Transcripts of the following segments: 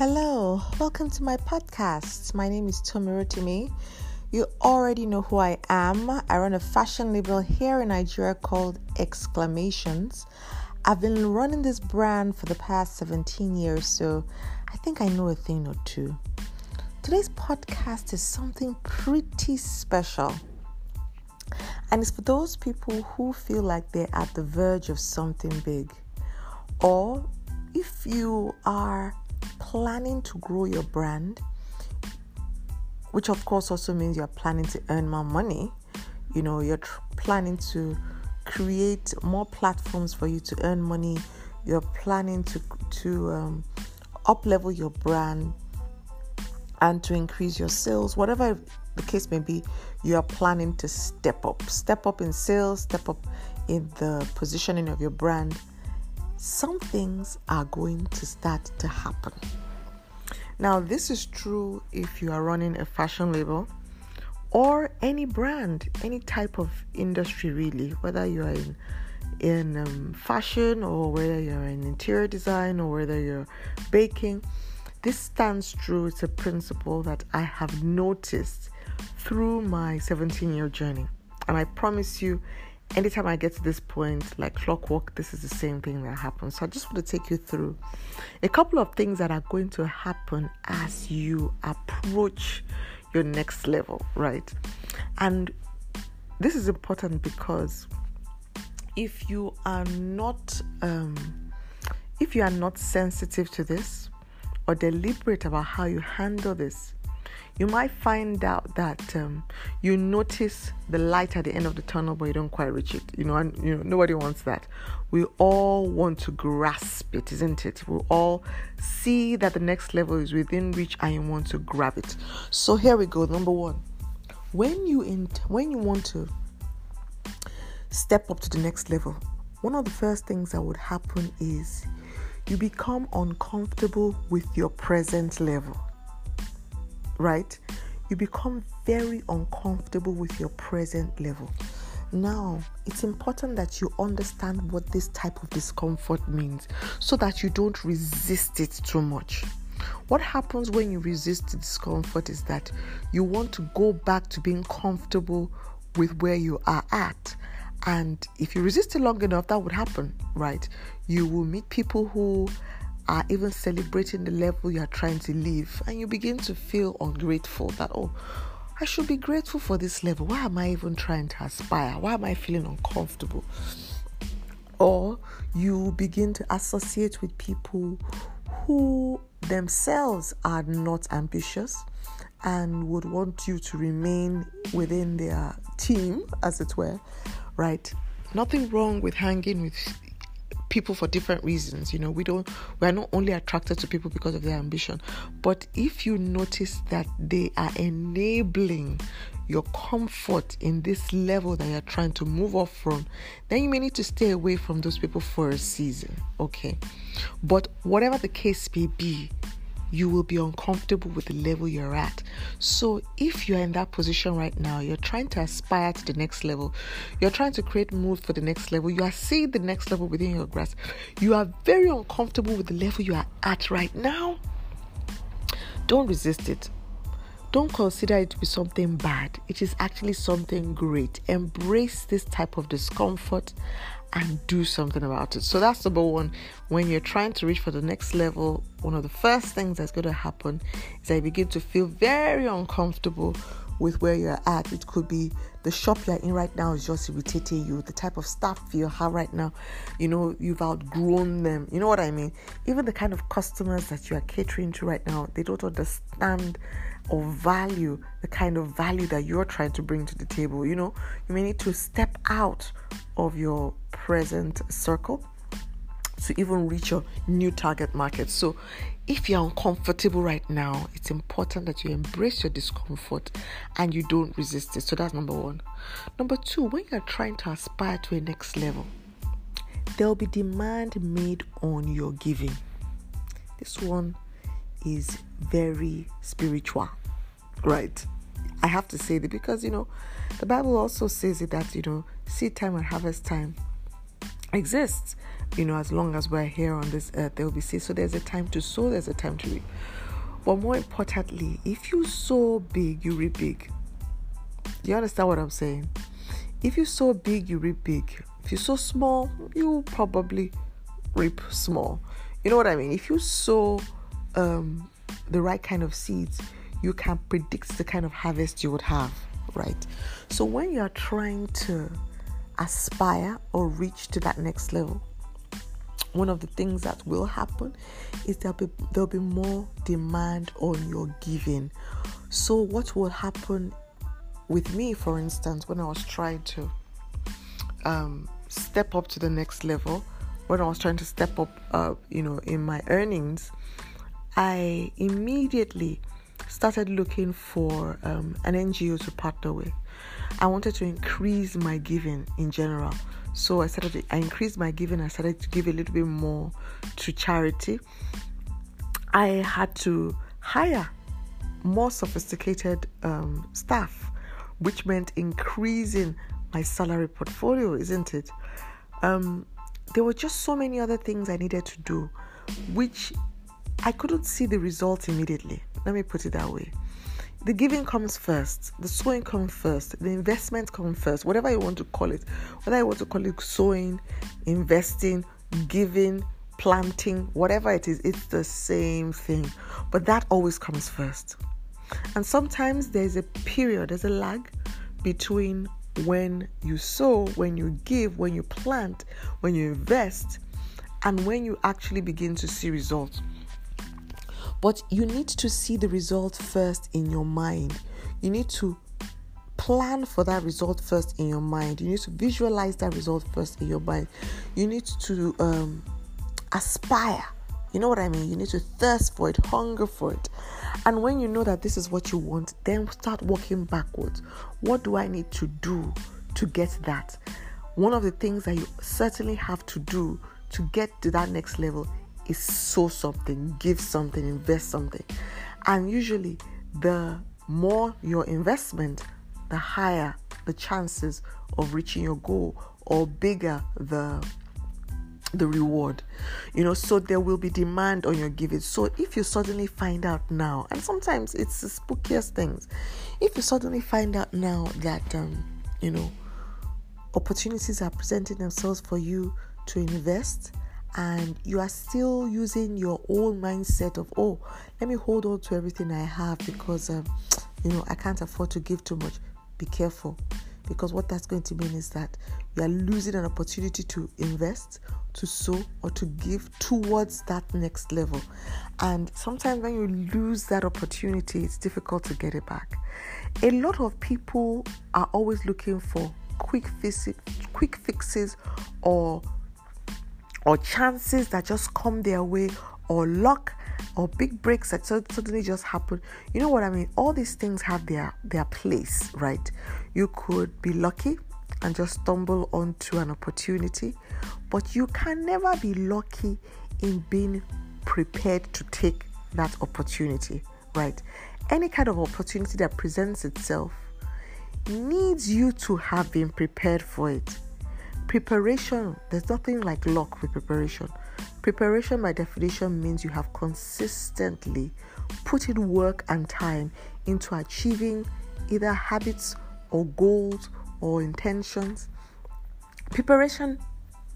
Hello, welcome to my podcast. My name is Tomirotimi. You already know who I am. I run a fashion label here in Nigeria called Exclamations. I've been running this brand for the past 17 years, so I think I know a thing or two. Today's podcast is something pretty special. And it's for those people who feel like they're at the verge of something big. Or if you are planning to grow your brand, which of course also means you're planning to earn more money, you know, you're tr- planning to create more platforms for you to earn money, you're planning to to um, up level your brand and to increase your sales, whatever the case may be, you are planning to step up, step up in sales, step up in the positioning of your brand some things are going to start to happen. Now, this is true if you are running a fashion label or any brand, any type of industry, really, whether you are in in um, fashion or whether you're in interior design or whether you're baking. This stands true. It's a principle that I have noticed through my 17 year journey. And I promise you, anytime I get to this point, like clockwork, this is the same thing that happens. So I just want to take you through a couple of things that are going to happen as you approach your next level, right? And this is important because if you are not um, if you are not sensitive to this or deliberate about how you handle this, you might find out that um, you notice the light at the end of the tunnel, but you don't quite reach it. You know, and you know nobody wants that. We all want to grasp it, isn't it? We all see that the next level is within reach, and you want to grab it. So here we go. Number one, when you in, when you want to step up to the next level, one of the first things that would happen is you become uncomfortable with your present level right? You become very uncomfortable with your present level. Now, it's important that you understand what this type of discomfort means so that you don't resist it too much. What happens when you resist discomfort is that you want to go back to being comfortable with where you are at. And if you resist it long enough, that would happen, right? You will meet people who are even celebrating the level you are trying to live, and you begin to feel ungrateful that, oh, I should be grateful for this level. Why am I even trying to aspire? Why am I feeling uncomfortable? Or you begin to associate with people who themselves are not ambitious and would want you to remain within their team, as it were, right? Nothing wrong with hanging with people for different reasons. You know, we don't we are not only attracted to people because of their ambition, but if you notice that they are enabling your comfort in this level that you're trying to move off from, then you may need to stay away from those people for a season. Okay. But whatever the case may be, you will be uncomfortable with the level you're at. So, if you're in that position right now, you're trying to aspire to the next level, you're trying to create mood for the next level, you are seeing the next level within your grasp, you are very uncomfortable with the level you are at right now, don't resist it. Don't consider it to be something bad. It is actually something great. Embrace this type of discomfort and do something about it. So that's the number one. When you're trying to reach for the next level, one of the first things that's going to happen is that you begin to feel very uncomfortable with where you're at. It could be the shop you're in right now is just irritating you, the type of staff you have right now, you know, you've outgrown them. You know what I mean? Even the kind of customers that you are catering to right now, they don't understand or value the kind of value that you're trying to bring to the table. You know, you may need to step out of your present circle to even reach your new target market. So, if you're uncomfortable right now, it's important that you embrace your discomfort and you don't resist it. So, that's number one. Number two, when you're trying to aspire to a next level, there'll be demand made on your giving. This one is very spiritual, right? I have to say that because you know, the Bible also says it that you know, seed time and harvest time exists. You know, as long as we're here on this earth, there will be seeds. So there's a time to sow, there's a time to reap. But more importantly, if you sow big, you reap big. You understand what I'm saying? If you sow big, you reap big. If you sow small, you probably reap small. You know what I mean? If you sow um, the right kind of seeds, you can predict the kind of harvest you would have, right? So when you are trying to aspire or reach to that next level, one of the things that will happen is there'll be there'll be more demand on your giving. So what will happen with me, for instance, when I was trying to um, step up to the next level, when I was trying to step up, uh, you know, in my earnings, I immediately started looking for um, an NGO to partner with. I wanted to increase my giving in general. So I started, I increased my giving. I started to give a little bit more to charity. I had to hire more sophisticated um, staff, which meant increasing my salary portfolio, isn't it? Um, there were just so many other things I needed to do, which I couldn't see the results immediately. Let me put it that way. The giving comes first, the sowing comes first, the investment comes first, whatever you want to call it. Whether you want to call it sowing, investing, giving, planting, whatever it is, it's the same thing. But that always comes first. And sometimes there's a period, there's a lag between when you sow, when you give, when you plant, when you invest, and when you actually begin to see results. But you need to see the result first in your mind. You need to plan for that result first in your mind. You need to visualize that result first in your mind. You need to um, aspire. You know what I mean? You need to thirst for it, hunger for it. And when you know that this is what you want, then start working backwards. What do I need to do to get that? One of the things that you certainly have to do to get to that next level is sow something, give something, invest something. And usually, the more your investment, the higher the chances of reaching your goal or bigger the the reward you know so there will be demand on your giving so if you suddenly find out now and sometimes it's the spookiest things if you suddenly find out now that um you know opportunities are presenting themselves for you to invest and you are still using your old mindset of oh let me hold on to everything i have because um, you know i can't afford to give too much. Be careful because what that's going to mean is that you are losing an opportunity to invest to sow or to give towards that next level. And sometimes when you lose that opportunity it's difficult to get it back. A lot of people are always looking for quick fixes quick fixes or or chances that just come their way or luck or big breaks that suddenly just happen. You know what i mean? All these things have their their place right? You could be lucky and just stumble onto an opportunity but you can never be lucky in being prepared to take that opportunity right? Any kind of opportunity that presents itself needs you to have been prepared for it Preparation, there's nothing like luck with preparation. Preparation, by definition, means you have consistently put in work and time into achieving either habits or goals or intentions. Preparation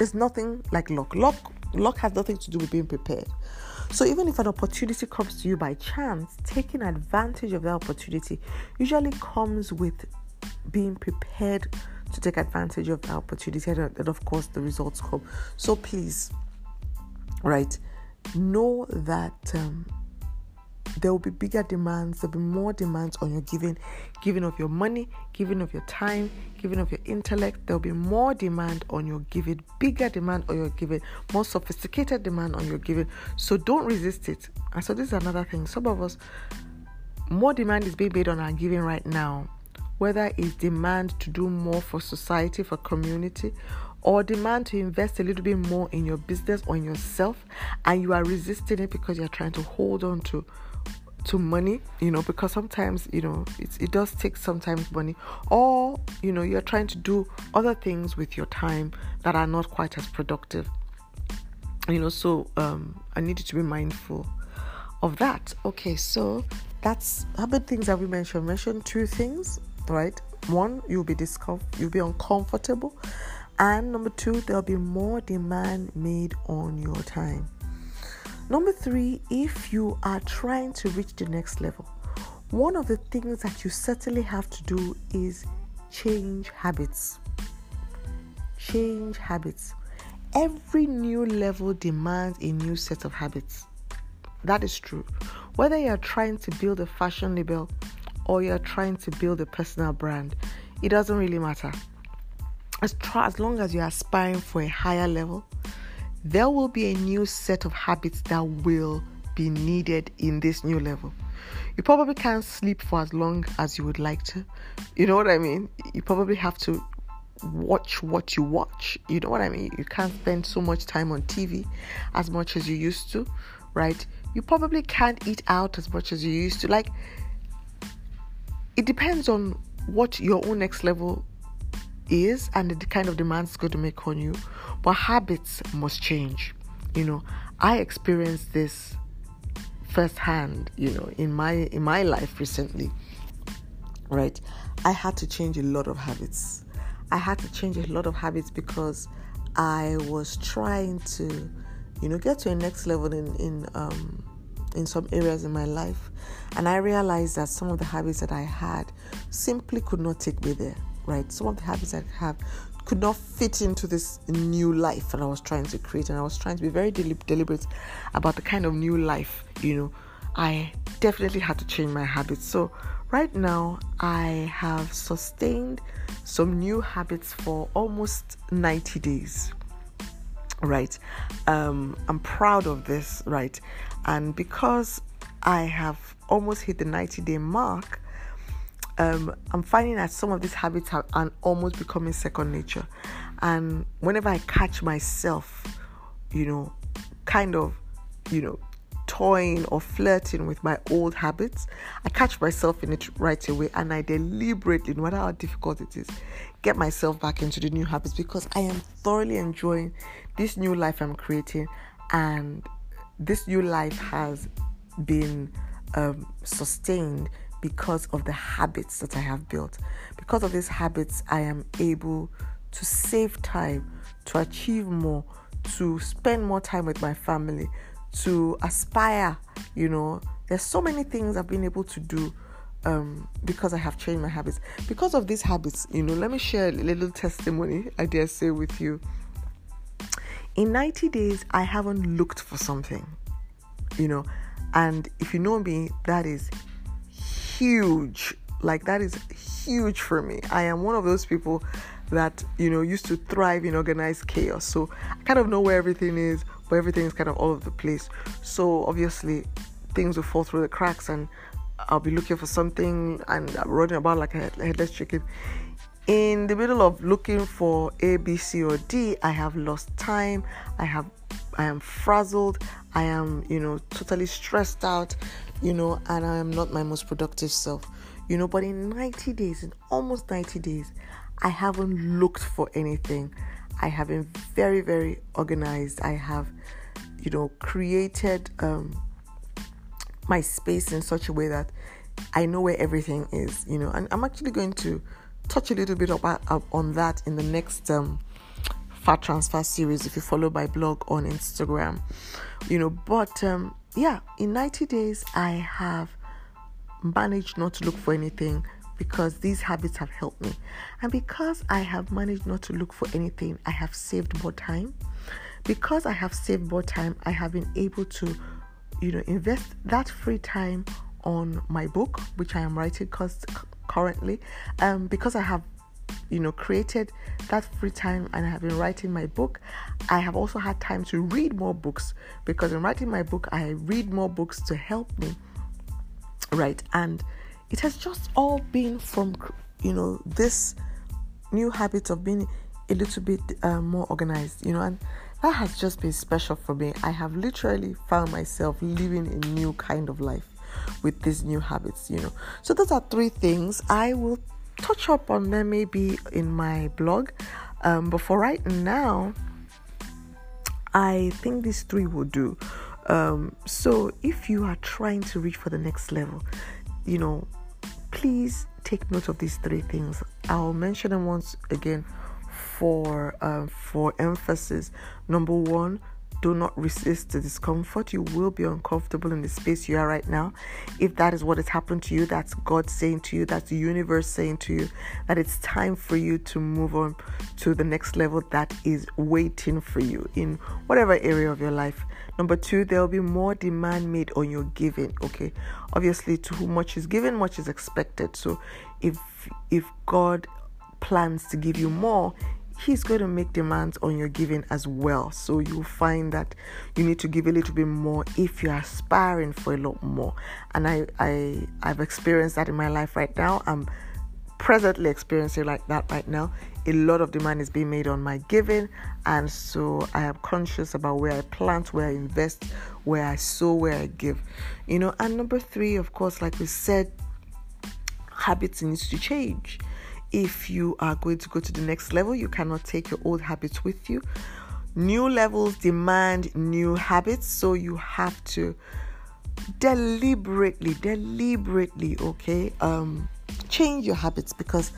is nothing like luck. Luck, luck has nothing to do with being prepared. So even if an opportunity comes to you by chance, taking advantage of that opportunity usually comes with being prepared to take advantage of the opportunity and, of course the results come. So please right know that um, there will be bigger demands there'll be more demands on your giving giving of your money giving of your time giving of your intellect. There'll be more demand on your giving bigger demand on your giving more sophisticated demand on your giving. So don't resist it. And so this is another thing. Some of us more demand is being made on our giving right now whether it's demand to do more for society, for community, or demand to invest a little bit more in your business or in yourself, and you are resisting it because you're trying to hold on to to money, you know, because sometimes, you know, it does take sometimes money, or, you know, you're trying to do other things with your time that are not quite as productive. you know, so um, I needed to be mindful of that. Okay, so that's how many things have we mentioned? Mentioned two things, right? One, you'll be discomfort, you'll be uncomfortable, and number two, there'll be more demand made on your time. Number three, if you are trying to reach the next level, one of the things that you certainly have to do is change habits. Change habits. Every new level demands a new set of habits. That is true. Whether you're trying to build a fashion label or you're trying to build a personal brand, it doesn't really matter. As, as long as you're aspiring for a higher level, there will be a new set of habits that will be needed in this new level. You probably can't sleep for as long as you would like to. You know what I mean? You probably have to watch what you watch. You know what I mean? You can't spend so much time on TV as much as you used to, right? you probably can't eat out as much as you used to. Like, it depends on what your own next level is and the kind of demands it's going to make on you. But habits must change. You know, I experienced this firsthand, you know, in my in my life recently. Right? I had to change a lot of habits. I had to change a lot of habits because I was trying to you know, get to a next level in in um, in some areas in my life, and I realized that some of the habits that I had simply could not take me there. Right, some of the habits I have could not fit into this new life that I was trying to create, and I was trying to be very deliberate about the kind of new life. You know, I definitely had to change my habits. So right now, I have sustained some new habits for almost 90 days right um i'm proud of this right and because i have almost hit the 90 day mark um i'm finding that some of these habits are, are almost becoming second nature. And whenever i catch myself you know kind of you know toying or flirting with my old habits, I catch myself in it right away and I deliberately, no matter how difficult it is, get myself back into the new habits because I am thoroughly enjoying this new life I'm creating and this new life has been um, sustained because of the habits that I have built. Because of these habits, I am able to save time, to achieve more, to spend more time with my family, to aspire. You know, there's so many things I've been able to do um, because I have changed my habits. Because of these habits, you know, let me share a little testimony, I dare say, with you. In 90 days, I haven't looked for something, you know, and if you know me, that is huge. Like, that is huge for me. I am one of those people that, you know, used to thrive in organized chaos. So I kind of know where everything is, but everything is kind of all over the place. So obviously, things will fall through the cracks, and I'll be looking for something and I'm running about like a headless chicken. In the middle of looking for A, B, C, or D, I have lost time. I have, I am frazzled. I am, you know, totally stressed out, you know, and I am not my most productive self, you know. But in 90 days, in almost 90 days, I haven't looked for anything. I have been very, very organized. I have, you know, created um, my space in such a way that I know where everything is, you know. And I'm actually going to touch a little bit about uh, on that in the next um, fat transfer series if you follow my blog on Instagram, you know. But um, yeah, in 90 days, I have managed not to look for anything because these habits have helped me. And because I have managed not to look for anything, I have saved more time. Because I have saved more time, I have been able to, you know, invest that free time on my book, which I am writing currently. Um, because I have you know created that free time and I have been writing my book I have also had time to read more books because in writing my book I read more books to help me right? And it has just all been from you know this new habit of being a little bit uh, more organized you know and that has just been special for me. I have literally found myself living a new kind of life with these new habits you know so those are three things i will touch up on them maybe in my blog um, but for right now I think these three will do. Um, so if you are trying to reach for the next level, you know, please take note of these three things. I'll mention them once again for um, for emphasis. Number one, do not resist the discomfort. You will be uncomfortable in the space you are right now. If that is what has happened to you, that's God saying to you, that's the universe saying to you that it's time for you to move on to the next level that is waiting for you in whatever area of your life. Number two, there will be more demand made on your giving. Okay, obviously, to whom much is given, much is expected. So, if if God plans to give you more, he's going to make demands on your giving as well. So you'll find that you need to give a little bit more if you're aspiring for a lot more. And I, I I've experienced that in my life right now. I'm presently experiencing like that right now. A lot of demand is being made on my giving, and so I am conscious about where I plant, where I invest, where I sow, where I give. You know, and number three, of course, like we said, habits needs to change if you are going to go to the next level, you cannot take your old habits with you. New levels demand new habits, so you have to deliberately, deliberately, okay, um, change your habits because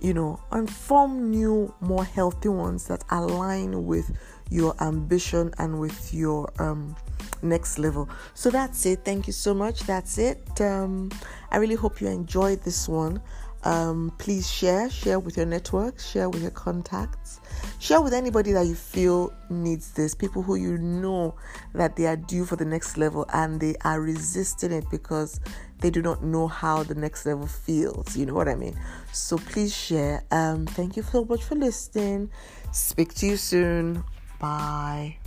you know, and form new, more healthy ones that align with your ambition and with your um, next level. So that's it. Thank you so much. That's it. Um, I really hope you enjoyed this one. Um, please share, share with your network, share with your contacts, share with anybody that you feel needs this. People who you know that they are due for the next level and they are resisting it because they do not know how the next level feels. You know what I mean? So please share. Um, thank you so much for listening. Speak to you soon. Bye.